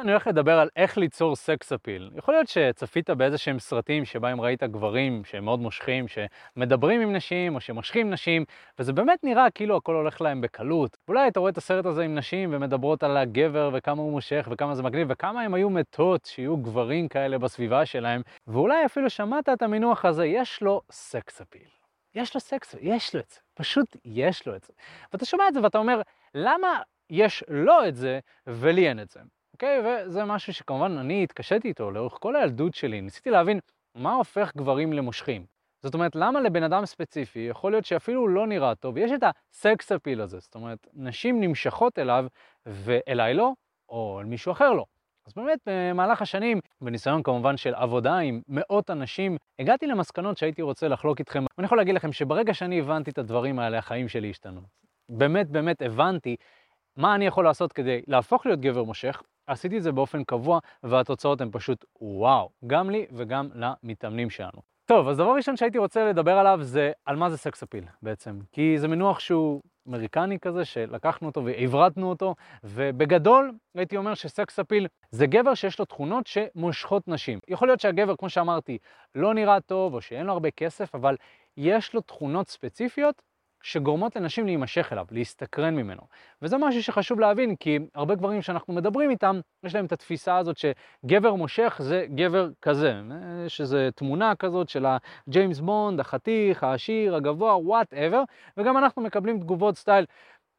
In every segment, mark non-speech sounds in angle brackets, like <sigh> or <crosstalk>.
אני הולך לדבר על איך ליצור סקס אפיל. יכול להיות שצפית באיזה שהם סרטים שבהם ראית גברים שהם מאוד מושכים, שמדברים עם נשים או שמושכים נשים, וזה באמת נראה כאילו הכל הולך להם בקלות. אולי אתה רואה את הסרט הזה עם נשים ומדברות על הגבר וכמה הוא מושך וכמה זה מגניב וכמה הם היו מתות שיהיו גברים כאלה בסביבה שלהם, ואולי אפילו שמעת את המינוח הזה, יש לו סקס אפיל. יש לו סקס, יש לו את זה, פשוט יש לו את זה. ואתה שומע את זה ואתה אומר, למה יש לו את זה ולי אין את זה? אוקיי? וזה משהו שכמובן אני התקשיתי איתו לאורך כל הילדות שלי. ניסיתי להבין מה הופך גברים למושכים. זאת אומרת, למה לבן אדם ספציפי, יכול להיות שאפילו לא נראה טוב, יש את הסקס אפיל הזה. זאת אומרת, נשים נמשכות אליו ואליי לא, או אל מישהו אחר לא. אז באמת, במהלך השנים, בניסיון כמובן של עבודה עם מאות אנשים, הגעתי למסקנות שהייתי רוצה לחלוק איתכם. ואני יכול להגיד לכם שברגע שאני הבנתי את הדברים האלה, החיים שלי השתנו. באמת באמת הבנתי מה אני יכול לעשות כדי להפוך להיות גבר מושך, עשיתי את זה באופן קבוע, והתוצאות הן פשוט וואו, גם לי וגם למתאמנים שלנו. טוב, אז דבר ראשון שהייתי רוצה לדבר עליו זה על מה זה סקס אפיל בעצם. כי זה מינוח שהוא אמריקני כזה, שלקחנו אותו והברדנו אותו, ובגדול הייתי אומר שסקס אפיל זה גבר שיש לו תכונות שמושכות נשים. יכול להיות שהגבר, כמו שאמרתי, לא נראה טוב או שאין לו הרבה כסף, אבל יש לו תכונות ספציפיות שגורמות לנשים להימשך אליו, להסתקרן ממנו. וזה משהו שחשוב להבין, כי הרבה גברים שאנחנו מדברים איתם, יש להם את התפיסה הזאת שגבר מושך זה גבר כזה. יש איזו תמונה כזאת של הג'יימס בונד, החתיך, העשיר, הגבוה, whatever, וגם אנחנו מקבלים תגובות סטייל,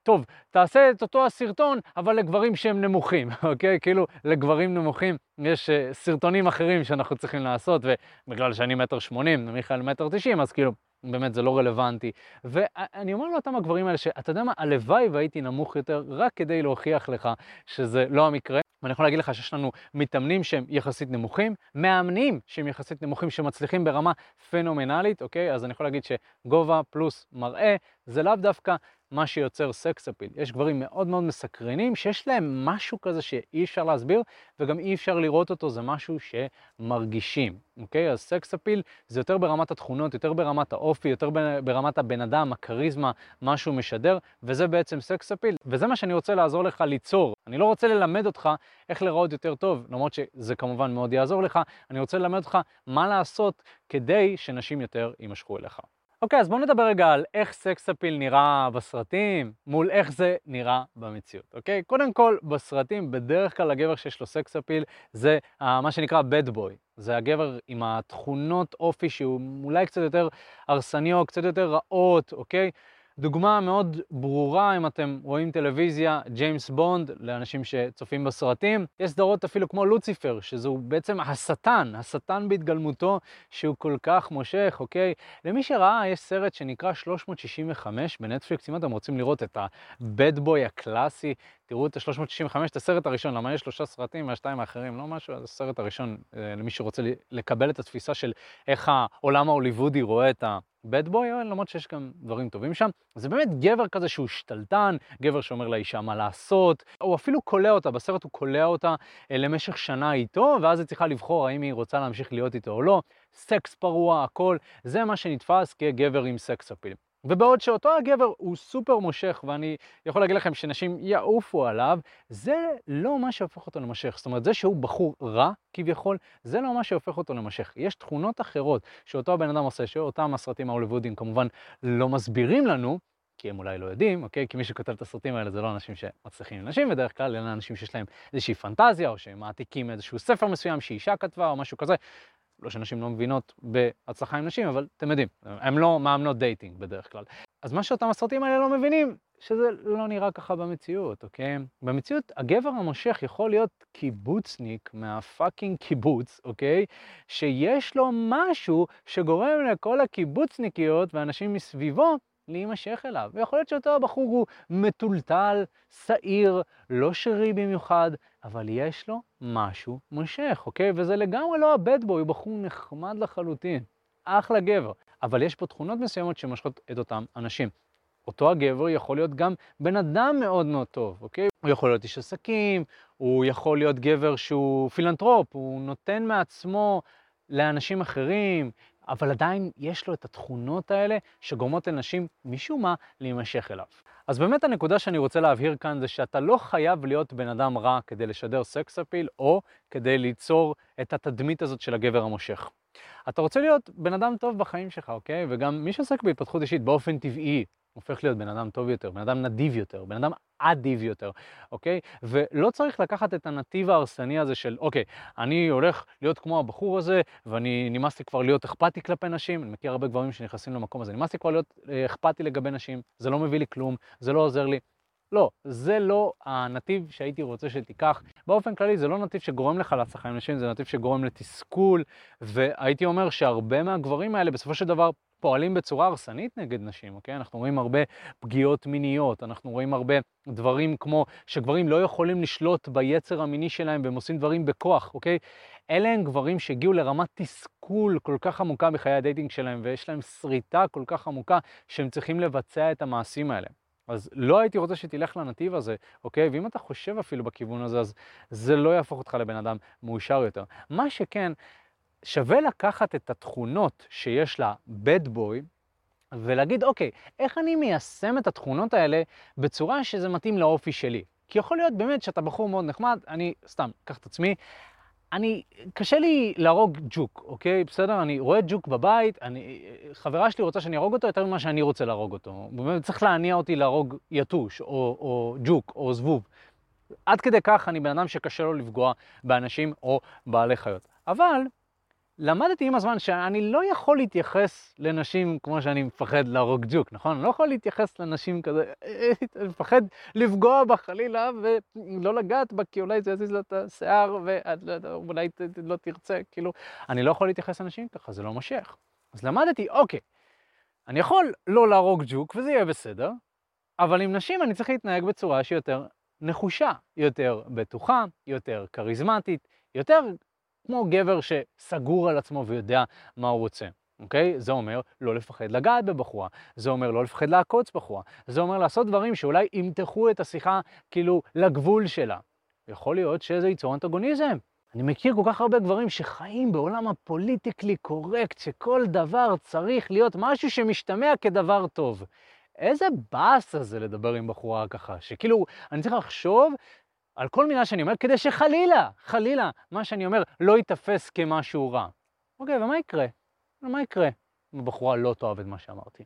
טוב, תעשה את אותו הסרטון, אבל לגברים שהם נמוכים, <laughs> אוקיי? כאילו, לגברים נמוכים יש uh, סרטונים אחרים שאנחנו צריכים לעשות, ובגלל שאני מטר שמונים, מיכאל מטר תשעים, אז כאילו, באמת זה לא רלוונטי. ואני אומר לאותם הגברים האלה שאתה יודע מה, הלוואי והייתי נמוך יותר רק כדי להוכיח לך שזה לא המקרה. ואני יכול להגיד לך שיש לנו מתאמנים שהם יחסית נמוכים, מאמנים שהם יחסית נמוכים שמצליחים ברמה פנומנלית, אוקיי? אז אני יכול להגיד שגובה פלוס מראה זה לאו דווקא מה שיוצר סקס אפיל. יש גברים מאוד מאוד מסקרנים שיש להם משהו כזה שאי אפשר להסביר וגם אי אפשר לראות אותו, זה משהו שמרגישים, אוקיי? אז sex appeal זה יותר ברמת התכונות, יותר ברמת האופי, יותר ברמת הבן אדם, הכריזמה, מה שהוא משדר, וזה בעצם sex appeal. וזה מה שאני רוצה לעזור לך ליצור. אני לא רוצה ללמד אותך איך לראות יותר טוב, למרות שזה כמובן מאוד יעזור לך, אני רוצה ללמד אותך מה לעשות כדי שנשים יותר יימשכו אליך. אוקיי, אז בואו נדבר רגע על איך sex appeal נראה בסרטים, מול איך זה נראה במציאות, אוקיי? קודם כל, בסרטים, בדרך כלל הגבר שיש לו sex appeal זה uh, מה שנקרא bad boy. זה הגבר עם התכונות אופי שהוא אולי קצת יותר הרסני או קצת יותר רעות, אוקיי? דוגמה מאוד ברורה, אם אתם רואים טלוויזיה, ג'יימס בונד, לאנשים שצופים בסרטים, יש סדרות אפילו כמו לוציפר, שזהו בעצם השטן, השטן בהתגלמותו, שהוא כל כך מושך, אוקיי? למי שראה, יש סרט שנקרא 365 בנטפליקס, אם אתם רוצים לראות את הבד בוי הקלאסי, תראו את ה-365, את הסרט הראשון, למה יש שלושה סרטים מהשתיים האחרים, לא משהו, אז הסרט הראשון, אה, למי שרוצה לקבל את התפיסה של איך העולם ההוליוודי רואה את ה... bad boy, למרות שיש גם דברים טובים שם. זה באמת גבר כזה שהוא שתלטן, גבר שאומר לאישה מה לעשות, הוא אפילו קולע אותה, בסרט הוא קולע אותה אה, למשך שנה איתו, ואז היא צריכה לבחור האם היא רוצה להמשיך להיות איתו או לא. סקס פרוע, הכל, זה מה שנתפס כגבר עם סקס אפיל. ובעוד שאותו הגבר הוא סופר מושך, ואני יכול להגיד לכם שנשים יעופו עליו, זה לא מה שהופך אותו למושך. זאת אומרת, זה שהוא בחור רע, כביכול, זה לא מה שהופך אותו למושך. יש תכונות אחרות שאותו הבן אדם עושה, שאותם הסרטים ההוליוודיים כמובן לא מסבירים לנו, כי הם אולי לא יודעים, אוקיי? כי מי שכותב את הסרטים האלה זה לא אנשים שמצליחים עם נשים בדרך כלל, אלא אנשים שיש להם איזושהי פנטזיה, או שהם מעתיקים איזשהו ספר מסוים שאישה כתבה, או משהו כזה. לא שנשים לא מבינות בהצלחה עם נשים, אבל אתם יודעים, הן לא מאמנות dating בדרך כלל. אז מה שאותם הסרטים האלה לא מבינים, שזה לא נראה ככה במציאות, אוקיי? במציאות הגבר המושך יכול להיות קיבוצניק מהפאקינג קיבוץ, אוקיי? שיש לו משהו שגורם לכל הקיבוצניקיות ואנשים מסביבו להימשך אליו. ויכול להיות שאותו הבחור הוא מטולטל, שעיר, לא שרי במיוחד, אבל יש לו משהו מושך, אוקיי? וזה לגמרי לא הבד בוי, הוא בחור נחמד לחלוטין. אחלה גבר. אבל יש פה תכונות מסוימות שמושכות את אותם אנשים. אותו הגבר יכול להיות גם בן אדם מאוד מאוד טוב, אוקיי? הוא יכול להיות איש עסקים, הוא יכול להיות גבר שהוא פילנטרופ, הוא נותן מעצמו לאנשים אחרים, אבל עדיין יש לו את התכונות האלה שגורמות לנשים משום מה להימשך אליו. אז באמת הנקודה שאני רוצה להבהיר כאן זה שאתה לא חייב להיות בן אדם רע כדי לשדר sex appeal, או כדי ליצור את התדמית הזאת של הגבר המושך. אתה רוצה להיות בן אדם טוב בחיים שלך, אוקיי? וגם מי שעוסק בהתפתחות אישית באופן טבעי, הופך להיות בן אדם טוב יותר, בן אדם נדיב יותר, בן אדם אדיב יותר, אוקיי? ולא צריך לקחת את הנתיב ההרסני הזה של, אוקיי, אני הולך להיות כמו הבחור הזה, ואני נמאס לי כבר להיות אכפתי כלפי נשים, אני מכיר הרבה גברים שנכנסים למקום הזה, נמאס לי כבר להיות אה, אכפתי לגבי נשים, זה לא מביא לי כלום, זה לא עוזר לי. לא, זה לא הנתיב שהייתי רוצה שתיקח. באופן כללי זה לא נתיב שגורם לך להצלחה עם נשים, זה נתיב שגורם לתסכול, והייתי אומר שהרבה מהגברים האלה בסופו של דבר פועלים בצורה הרסנית נגד נשים, אוקיי? אנחנו רואים הרבה פגיעות מיניות, אנחנו רואים הרבה דברים כמו שגברים לא יכולים לשלוט ביצר המיני שלהם והם עושים דברים בכוח, אוקיי? אלה הם גברים שהגיעו לרמת תסכול כל כך עמוקה בחיי ה dating שלהם ויש להם שריטה כל כך עמוקה שהם צריכים לבצע את המעשים האלה. אז לא הייתי רוצה שתלך לנתיב הזה, אוקיי? ואם אתה חושב אפילו בכיוון הזה, אז זה לא יהפוך אותך לבן אדם מאושר יותר. מה שכן, שווה לקחת את התכונות שיש לבד בוי, ולהגיד, אוקיי, איך אני מיישם את התכונות האלה בצורה שזה מתאים לאופי שלי? כי יכול להיות באמת שאתה בחור מאוד נחמד, אני, סתם, קח את עצמי, אני, קשה לי להרוג ג'וק, אוקיי? בסדר? אני רואה ג'וק בבית, אני, חברה שלי רוצה שאני ארוג אותו יותר ממה שאני רוצה להרוג אותו. באמת צריך להניע אותי להרוג יתוש, או, או ג'וק, או זבוב. עד כדי כך אני בן אדם שקשה לו לפגוע באנשים או בעלי חיות. אבל למדתי עם הזמן שאני לא יכול להתייחס לנשים כמו שאני מפחד להרוג ג'וק, נכון? אני לא יכול להתייחס לנשים כזה, אני מפחד לפגוע בה חלילה ולא לגעת בה, כי אולי זה יזיז לה את השיער ואולי לא תרצה, כאילו, אני לא יכול להתייחס לנשים ככה, זה לא מושך. אז למדתי, אוקיי, אני יכול לא להרוג ג'וק וזה יהיה בסדר, אבל עם נשים אני צריך להתנהג בצורה שהיא יותר נחושה, יותר בטוחה, יותר כריזמטית, יותר כמו גבר שסגור על עצמו ויודע מה הוא רוצה. אוקיי? זה אומר לא לפחד לגעת בבחורה, זה אומר לא לפחד לעקוץ בחורה, זה אומר לעשות דברים שאולי ימתחו את השיחה כאילו לגבול שלה. יכול להיות שזה ייצור אנטגוניזם. אני מכיר כל כך הרבה גברים שחיים בעולם הפוליטיקלי קורקט, שכל דבר צריך להיות משהו שמשתמע כדבר טוב. איזה באסה זה לדבר עם בחורה ככה, שכאילו, אני צריך לחשוב על כל מילה שאני אומר, כדי שחלילה, חלילה, מה שאני אומר לא ייתפס כמשהו רע. אוקיי, ומה יקרה? מה יקרה אם הבחורה לא תאהב את מה שאמרתי?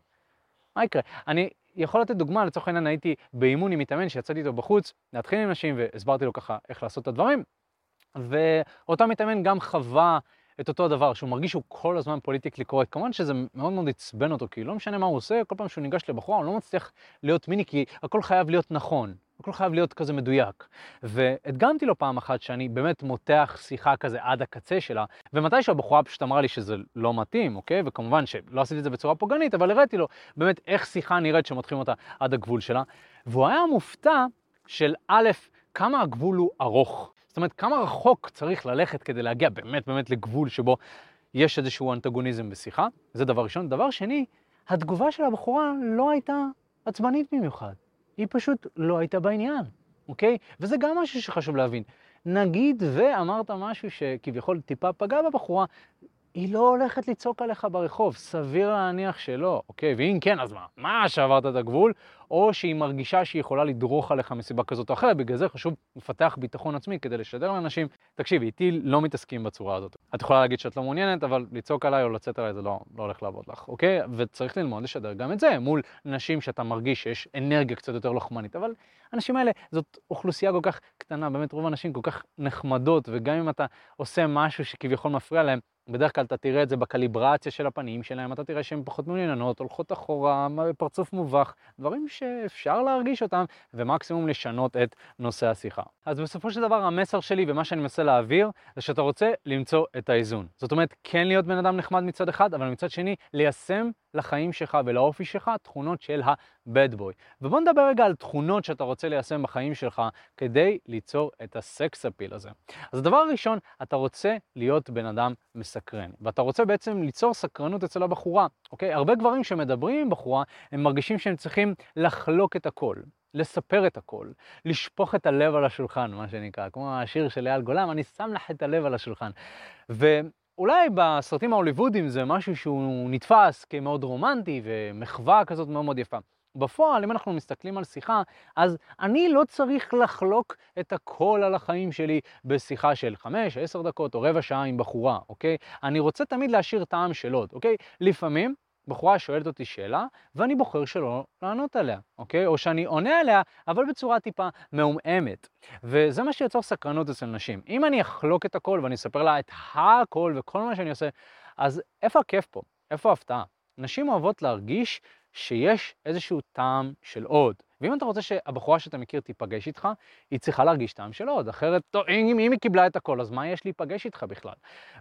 מה יקרה? אני יכול לתת דוגמה, לצורך העניין הייתי באימון עם מתאמן שיצאתי איתו בחוץ, להתחיל עם נשים והסברתי לו ככה איך לעשות את הדברים, ואותו מתאמן גם חווה את אותו הדבר, שהוא מרגיש שהוא כל הזמן פוליטיקלי קורקט. כמובן שזה מאוד מאוד עצבן אותו, כי לא משנה מה הוא עושה, כל פעם שהוא ניגש לבחורה הוא לא מצליח להיות מיני, כי הכל חייב להיות נכון. הכל חייב להיות כזה מדויק. והדגמתי לו פעם אחת שאני באמת מותח שיחה כזה עד הקצה שלה, ומתישהו הבחורה פשוט אמרה לי שזה לא מתאים, אוקיי? וכמובן שלא עשיתי את זה בצורה פוגענית, אבל הראיתי לו באמת איך שיחה נראית שמותחים אותה עד הגבול שלה. והוא היה מופתע של א', כמה הגבול הוא ארוך. זאת אומרת, כמה רחוק צריך ללכת כדי להגיע באמת באמת לגבול שבו יש איזשהו אנטגוניזם בשיחה. זה דבר ראשון. דבר שני, התגובה של הבחורה לא הייתה עצבנית במיוחד. היא פשוט לא הייתה בעניין, אוקיי? וזה גם משהו שחשוב להבין. נגיד ואמרת משהו שכביכול טיפה פגע בבחורה, היא לא הולכת לצעוק עליך ברחוב, סביר להניח שלא, אוקיי? ואם כן, אז מה? מה שעברת את הגבול? או שהיא מרגישה שהיא יכולה לדרוך עליך מסיבה כזאת או אחרת, בגלל זה חשוב לפתח ביטחון עצמי כדי לשדר לאנשים, תקשיבי, איתי לא מתעסקים בצורה הזאת. את יכולה להגיד שאת לא מעוניינת, אבל לצעוק עליי או לצאת עליי זה לא, לא הולך לעבוד לך, אוקיי? וצריך ללמוד לשדר גם את זה מול נשים שאתה מרגיש שיש אנרגיה קצת יותר לוחמנית, אבל האנשים האלה, זאת אוכלוסייה כל כך קטנה, באמת רוב הנשים כל כך נחמדות, וגם אם אתה עושה משהו שכביכול מפריע להם, בדרך כלל אתה תראה את זה בקליברציה של הפנים שלהם, אתה תראה שהן פחות מעוניינות, הולכות אחורה, פרצוף מובך, דברים שאפשר להרגיש אותם, ומקסימום לשנות את נושא השיחה. אז בסופו של דבר המסר שלי ומה שאני מנסה להעביר, זה שאתה רוצה למצוא את האיזון. זאת אומרת, כן להיות בן אדם נחמד מצד אחד, אבל מצד שני, ליישם לחיים שלך ולאופי שלך תכונות של ה-bad boy. ובוא נדבר רגע על תכונות שאתה רוצה ליישם בחיים שלך כדי ליצור את הסקס אפיל הזה. אז הדבר הראשון, אתה רוצה להיות בן אדם מסקרן, ואתה רוצה בעצם ליצור סקרנות אצל הבחורה, אוקיי? הרבה גברים שמדברים עם בחורה, הם מרגישים שהם צריכים לחלוק את הכל. לספר את הכל, לשפוך את הלב על השולחן, מה שנקרא, כמו השיר של אייל גולן, אני שם לך את הלב על השולחן. ו... אולי בסרטים ההוליוודיים זה משהו שהוא נתפס כמאוד רומנטי ומחווה כזאת מאוד מאוד יפה. בפועל, אם אנחנו מסתכלים על שיחה, אז אני לא צריך לחלוק את הכל על החיים שלי בשיחה של 5, 10 דקות או רבע שעה עם בחורה, אוקיי? אני רוצה תמיד להשאיר טעם של עוד, אוקיי? לפעמים בחורה שואלת אותי שאלה, ואני בוחר שלא לענות עליה, אוקיי? או שאני עונה עליה, אבל בצורה טיפה מעומעמת. וזה מה שיוצר סקרנות אצל נשים. אם אני אחלוק את הכל ואני אספר לה את הכל וכל מה שאני עושה, אז איפה הכיף פה? איפה ההפתעה? נשים אוהבות להרגיש שיש איזשהו טעם של עוד. ואם אתה רוצה שהבחורה שאתה מכיר תיפגש איתך, היא צריכה להרגיש טעם של עוד, אחרת, טוב, אם, אם היא קיבלה את הכל, אז מה יש להיפגש איתך בכלל?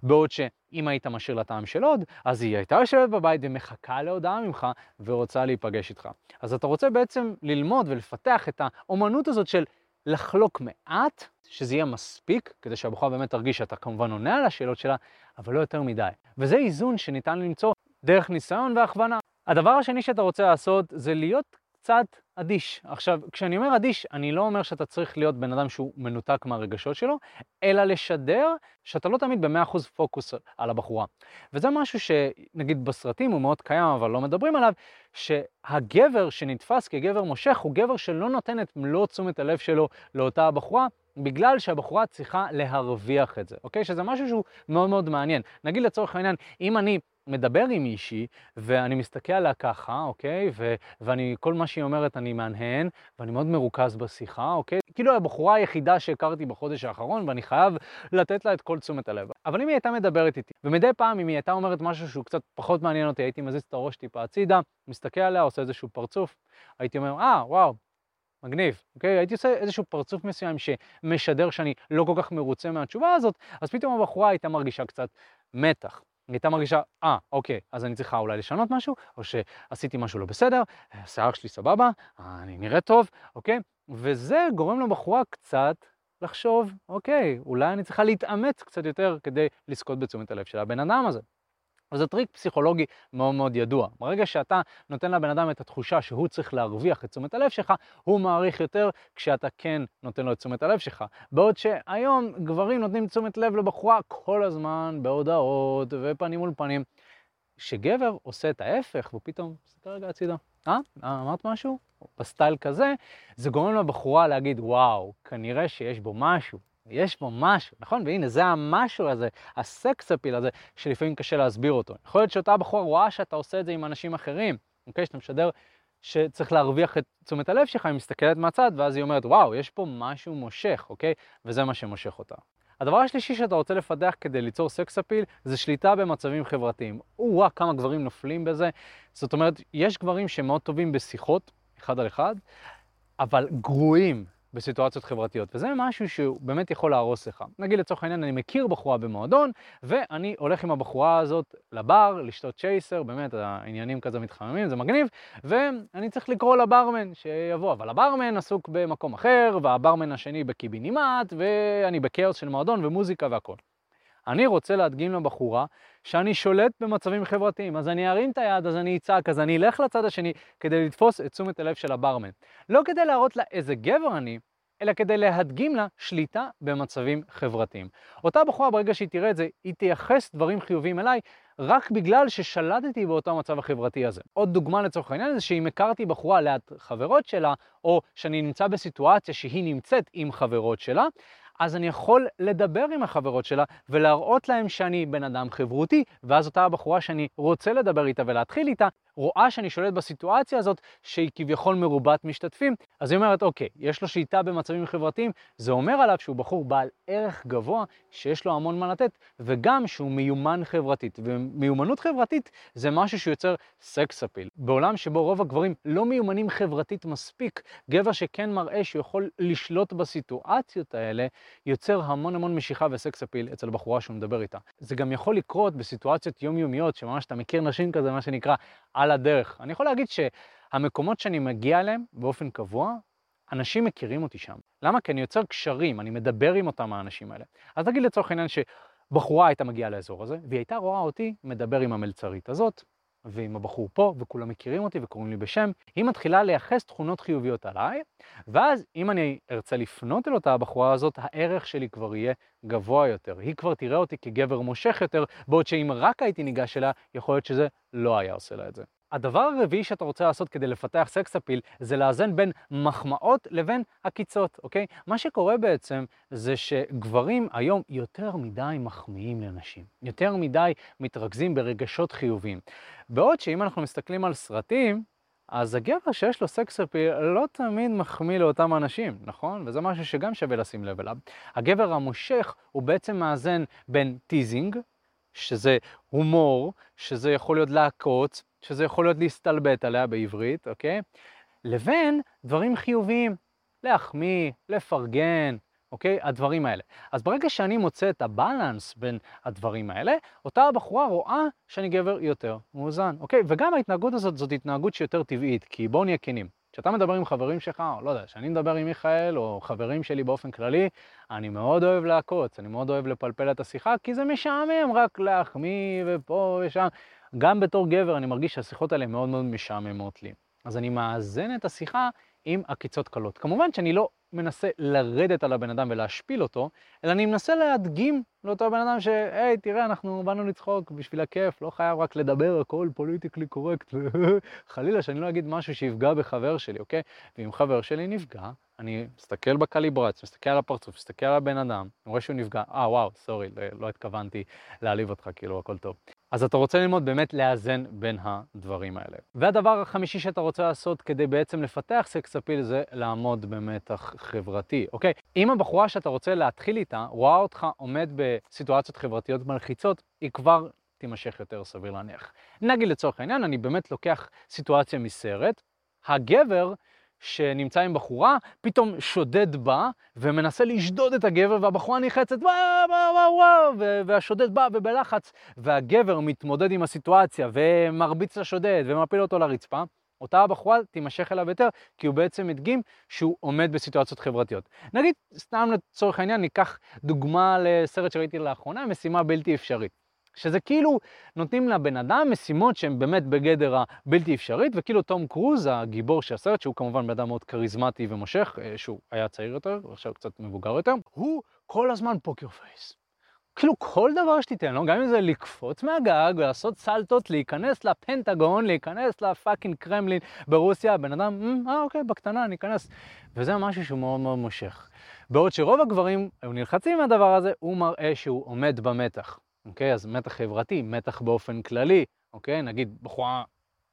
בעוד שאם היית משאיר לה טעם של עוד, אז היא הייתה יושבת בבית ומחכה להודעה ממך ורוצה להיפגש איתך. אז אתה רוצה בעצם ללמוד ולפתח את האומנות הזאת של לחלוק מעט, שזה יהיה מספיק, כדי שהבחורה באמת תרגיש שאתה כמובן עונה על השאלות שלה, אבל לא יותר מדי. וזה איזון שניתן למצוא דרך ניסיון והכוונה. הדבר השני שאתה רוצה לעשות זה להיות קצת אדיש. עכשיו, כשאני אומר אדיש, אני לא אומר שאתה צריך להיות בן אדם שהוא מנותק מהרגשות שלו, אלא לשדר שאתה לא תמיד ב-100% פוקוס על הבחורה. וזה משהו שנגיד בסרטים הוא מאוד קיים, אבל לא מדברים עליו, שהגבר שנתפס כגבר מושך הוא גבר שלא נותן את מלוא תשומת הלב שלו לאותה הבחורה, בגלל שהבחורה צריכה להרוויח את זה, אוקיי? שזה משהו שהוא מאוד מאוד מעניין. נגיד לצורך העניין, אם אני מדבר עם מישהי, ואני מסתכל עליה ככה, אוקיי? ו- ואני, כל מה שהיא אומרת אני מהנהן, ואני מאוד מרוכז בשיחה, אוקיי? כאילו הבחורה היחידה שהכרתי בחודש האחרון, ואני חייב לתת לה את כל תשומת הלב. אבל אם היא הייתה מדברת איתי, ומדי פעם אם היא הייתה אומרת משהו שהוא קצת פחות מעניין אותי, הייתי מזיז את הראש טיפה הצידה, מסתכל עליה, עושה איזשהו פרצוף, הייתי אומר, אה, ah, וואו, מגניב, אוקיי? הייתי עושה איזשהו פרצוף מסוים שמשדר שאני לא כל כך מרוצה מהתשובה הזאת, אז פתאום הבחורה הייתה מרגישה קצת מתח. היא הייתה מרגישה, אה, ah, אוקיי, אז אני צריכה אולי לשנות משהו, או שעשיתי משהו לא בסדר, השיער שלי סבבה, אני נראה טוב, אוקיי? וזה גורם לבחורה קצת לחשוב, אוקיי, אולי אני צריכה להתאמץ קצת יותר כדי לזכות בתשומת הלב של הבן אדם הזה. וזה טריק פסיכולוגי מאוד מאוד ידוע. ברגע שאתה נותן לבן אדם את התחושה שהוא צריך להרוויח את תשומת הלב שלך, הוא מעריך יותר כשאתה כן נותן לו את תשומת הלב שלך. בעוד שהיום גברים נותנים תשומת לב לבחורה כל הזמן בהודעות ופנים מול פנים. כשגבר עושה את ההפך, והוא פתאום, סתכל רגע הצידה, אה? אמרת משהו? בסטייל כזה, זה גורם לבחורה להגיד, וואו, כנראה שיש בו משהו. יש בו משהו, נכון? והנה, זה המשהו הזה, הסקס אפיל הזה, שלפעמים קשה להסביר אותו. יכול להיות שאותה בחורה רואה שאתה עושה את זה עם אנשים אחרים, אוקיי? שאתה משדר שצריך להרוויח את תשומת הלב שלך, היא מסתכלת מהצד, ואז היא אומרת, וואו, יש פה משהו מושך, אוקיי? וזה מה שמושך אותה. הדבר השלישי שאתה רוצה לפתח כדי ליצור סקס אפיל זה שליטה במצבים חברתיים. או-אה, כמה גברים נופלים בזה. זאת אומרת, יש גברים שמאוד טובים בשיחות, אחד על אחד, אבל גרועים בסיטואציות חברתיות, וזה משהו שהוא באמת יכול להרוס לך. נגיד לצורך העניין, אני מכיר בחורה במועדון, ואני הולך עם הבחורה הזאת לבר, לשתות צ'ייסר, באמת, העניינים כזה מתחממים, זה מגניב, ואני צריך לקרוא לברמן שיבוא, אבל הברמן עסוק במקום אחר, והברמן השני בקיבינימט, ואני בכאוס של מועדון ומוזיקה והכל. אני רוצה להדגים לבחורה שאני שולט במצבים חברתיים, אז אני ארים את היד, אז אני אצעק, אז אני אלך לצד השני כדי לתפוס את תשומת הלב של הברמן. לא כדי להראות לה איזה גבר אני, אלא כדי להדגים לה שליטה במצבים חברתיים. אותה בחורה, ברגע שהיא תראה את זה, היא תייחס דברים חיוביים אליי, רק בגלל ששלטתי באותו המצב החברתי הזה. עוד דוגמה לצורך העניין זה שאם הכרתי בחורה ליד חברות שלה, או שאני נמצא בסיטואציה שהיא נמצאת עם חברות שלה, אז אני יכול לדבר עם החברות שלה ולהראות להם שאני בן אדם חברותי, ואז אותה הבחורה שאני רוצה לדבר איתה ולהתחיל איתה, רואה שאני שולט בסיטואציה הזאת שהיא כביכול מרובת משתתפים, אז היא אומרת, אוקיי, יש לו שליטה במצבים חברתיים, זה אומר עליו שהוא בחור בעל ערך גבוה, שיש לו המון מה לתת, וגם שהוא מיומן חברתית. ומיומנות חברתית זה משהו שיוצר סקס אפיל. בעולם שבו רוב הגברים לא מיומנים חברתית מספיק, גבר שכן מראה שהוא יכול לשלוט בסיטואציות האלה, יוצר המון המון משיכה וסקס אפיל אצל בחורה שהוא מדבר איתה. זה גם יכול לקרות בסיטואציות יומיומיות, שממש אתה מכיר נשים כזה, מה שנקרא, על הדרך. אני יכול להגיד שהמקומות שאני מגיע אליהם באופן קבוע, אנשים מכירים אותי שם. למה? כי אני יוצר קשרים, אני מדבר עם אותם האנשים האלה. אז נגיד לצורך העניין שבחורה הייתה מגיעה לאזור הזה, והיא הייתה רואה אותי מדבר עם המלצרית הזאת, ועם הבחור פה, וכולם מכירים אותי וקוראים לי בשם, היא מתחילה לייחס תכונות חיוביות עליי, ואז אם אני ארצה לפנות אל אותה הבחורה הזאת, הערך שלי כבר יהיה גבוה יותר. היא כבר תראה אותי כגבר מושך יותר, בעוד שאם רק הייתי ניגש אליה, יכול להיות שזה לא היה עושה לה את זה. הדבר הרביעי שאתה רוצה לעשות כדי לפתח sex appeal זה לאזן בין מחמאות לבין עקיצות, אוקיי? מה שקורה בעצם זה שגברים היום יותר מדי מחמיאים לנשים, יותר מדי מתרכזים ברגשות חיוביים. בעוד שאם אנחנו מסתכלים על סרטים, אז הגבר שיש לו sex appeal לא תמיד מחמיא לאותם אנשים, נכון? וזה משהו שגם שווה לשים לב אליו. הגבר המושך הוא בעצם מאזן בין teasing, שזה הומור, שזה יכול להיות לעקוץ, שזה יכול להיות להסתלבט עליה בעברית, אוקיי? לבין דברים חיוביים, להחמיא, לפרגן, אוקיי? הדברים האלה. אז ברגע שאני מוצא את הבלנס בין הדברים האלה, אותה הבחורה רואה שאני גבר יותר מאוזן, אוקיי? וגם ההתנהגות הזאת זאת התנהגות שיותר טבעית, כי בואו נהיה כנים. כשאתה מדבר עם חברים שלך, או לא יודע, כשאני מדבר עם מיכאל, או חברים שלי באופן כללי, אני מאוד אוהב לעקוץ, אני מאוד אוהב לפלפל את השיחה, כי זה משעמם רק להחמיא ופה ושם. גם בתור גבר אני מרגיש שהשיחות האלה מאוד מאוד משעממות לי. אז אני מאזן את השיחה עם עקיצות קלות. כמובן שאני לא מנסה לרדת על הבן אדם ולהשפיל אותו, אלא אני מנסה להדגים לאותו בן אדם ש, היי, תראה, אנחנו באנו לצחוק בשביל הכיף, לא חייב רק לדבר הכל פוליטיקלי קורקט. <laughs> חלילה שאני לא אגיד משהו שיפגע בחבר שלי, אוקיי? ואם חבר שלי נפגע, אני מסתכל בקליברציה, מסתכל על הפרצוף, מסתכל על הבן אדם, אני רואה שהוא נפגע, אה, וואו, סורי, לא התכוונתי להעליב אותך, כאילו, הכל טוב. אז אתה רוצה ללמוד באמת לאזן בין הדברים האלה. והדבר החמישי שאתה רוצה לעשות כדי בעצם לפתח סקס אפיל זה לעמוד במתח חברתי, אוקיי? אם הבחורה שאתה רוצה להתחיל איתה רואה אותך עומד בסיטואציות חברתיות מלחיצות, היא כבר תימשך יותר סביר להניח. נגיד לצורך העניין, אני באמת לוקח סיטואציה מסרט, הגבר שנמצא עם בחורה, פתאום שודד בא ומנסה לשדוד את הגבר, והבחורה וואו וואו וואו וואו, והשודד בא ובלחץ, והגבר מתמודד עם הסיטואציה ומרביץ לשודד ומפיל אותו לרצפה. אותה הבחורה תימשך אליו יותר, כי הוא בעצם הדגים שהוא עומד בסיטואציות חברתיות. נגיד, סתם לצורך העניין, ניקח דוגמה לסרט שראיתי לאחרונה, משימה בלתי אפשרית. שזה כאילו נותנים לבן אדם משימות שהן באמת בגדר הבלתי אפשרית, וכאילו תום קרוז, הגיבור של הסרט, שהוא כמובן בן אדם מאוד כריזמטי ומושך, אה, שהוא היה צעיר יותר, ועכשיו קצת מבוגר יותר, הוא כל הזמן poker face. כאילו כל דבר שתיתן לו, גם אם זה לקפוץ מהגג ולעשות סלטות, להיכנס לפנטגון, להיכנס ל fucking קרמלין ברוסיה, הבן אדם, אמ, אה אוקיי, בקטנה אני אכנס. וזה משהו שהוא מאוד מאוד מושך. בעוד שרוב הגברים היו נלחצים מהדבר הזה, הוא מראה שהוא עומד במתח. אוקיי? אז מתח חברתי, מתח באופן כללי, אוקיי? נגיד בחורה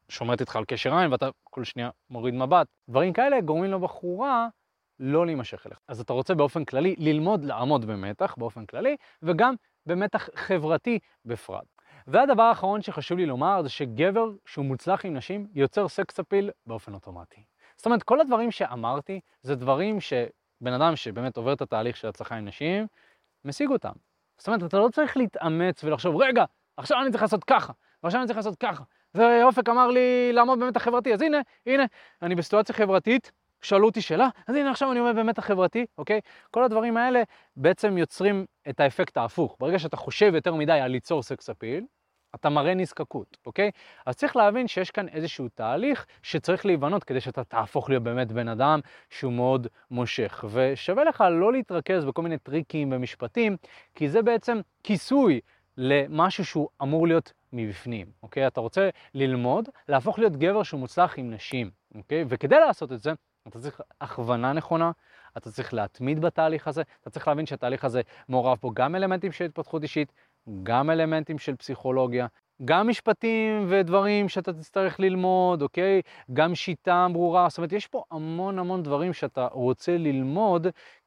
שומרת איתך על קשר עין ואתה כל שנייה מוריד מבט. דברים כאלה גורמים לבחורה לא להימשך אליך. אז אתה רוצה באופן כללי ללמוד לעמוד במתח באופן כללי, וגם במתח חברתי בפרט. והדבר האחרון שחשוב לי לומר זה שגבר שהוא מוצלח עם נשים יוצר סקס אפיל באופן אוטומטי. זאת אומרת, כל הדברים שאמרתי זה דברים שבן אדם שבאמת עובר את התהליך של הצלחה עם נשים, משיג אותם. זאת אומרת, אתה לא צריך להתאמץ ולחשוב, רגע, עכשיו אני צריך לעשות ככה, ועכשיו אני צריך לעשות ככה. ואופק אמר לי לעמוד במתח חברתי, אז הנה, הנה, אני בסיטואציה חברתית, שאלו אותי שאלה, אז הנה עכשיו אני עומד במתח חברתי, אוקיי? כל הדברים האלה בעצם יוצרים את האפקט ההפוך. ברגע שאתה חושב יותר מדי על ליצור סקס אפיל, אתה מראה נזקקות, אוקיי? אז צריך להבין שיש כאן איזשהו תהליך שצריך להיבנות כדי שאתה תהפוך להיות באמת בן אדם שהוא מאוד מושך. ושווה לך לא להתרכז בכל מיני טריקים ומשפטים, כי זה בעצם כיסוי למשהו שהוא אמור להיות מבפנים, אוקיי? אתה רוצה ללמוד, להפוך להיות גבר שהוא מוצלח עם נשים, אוקיי? וכדי לעשות את זה, אתה צריך הכוונה נכונה, אתה צריך להתמיד בתהליך הזה, אתה צריך להבין שהתהליך הזה מעורב פה גם אלמנטים של התפתחות אישית, גם אלמנטים של פסיכולוגיה, גם משפטים ודברים שאתה תצטרך ללמוד, אוקיי? גם שיטה ברורה, זאת אומרת, יש פה המון המון דברים שאתה רוצה ללמוד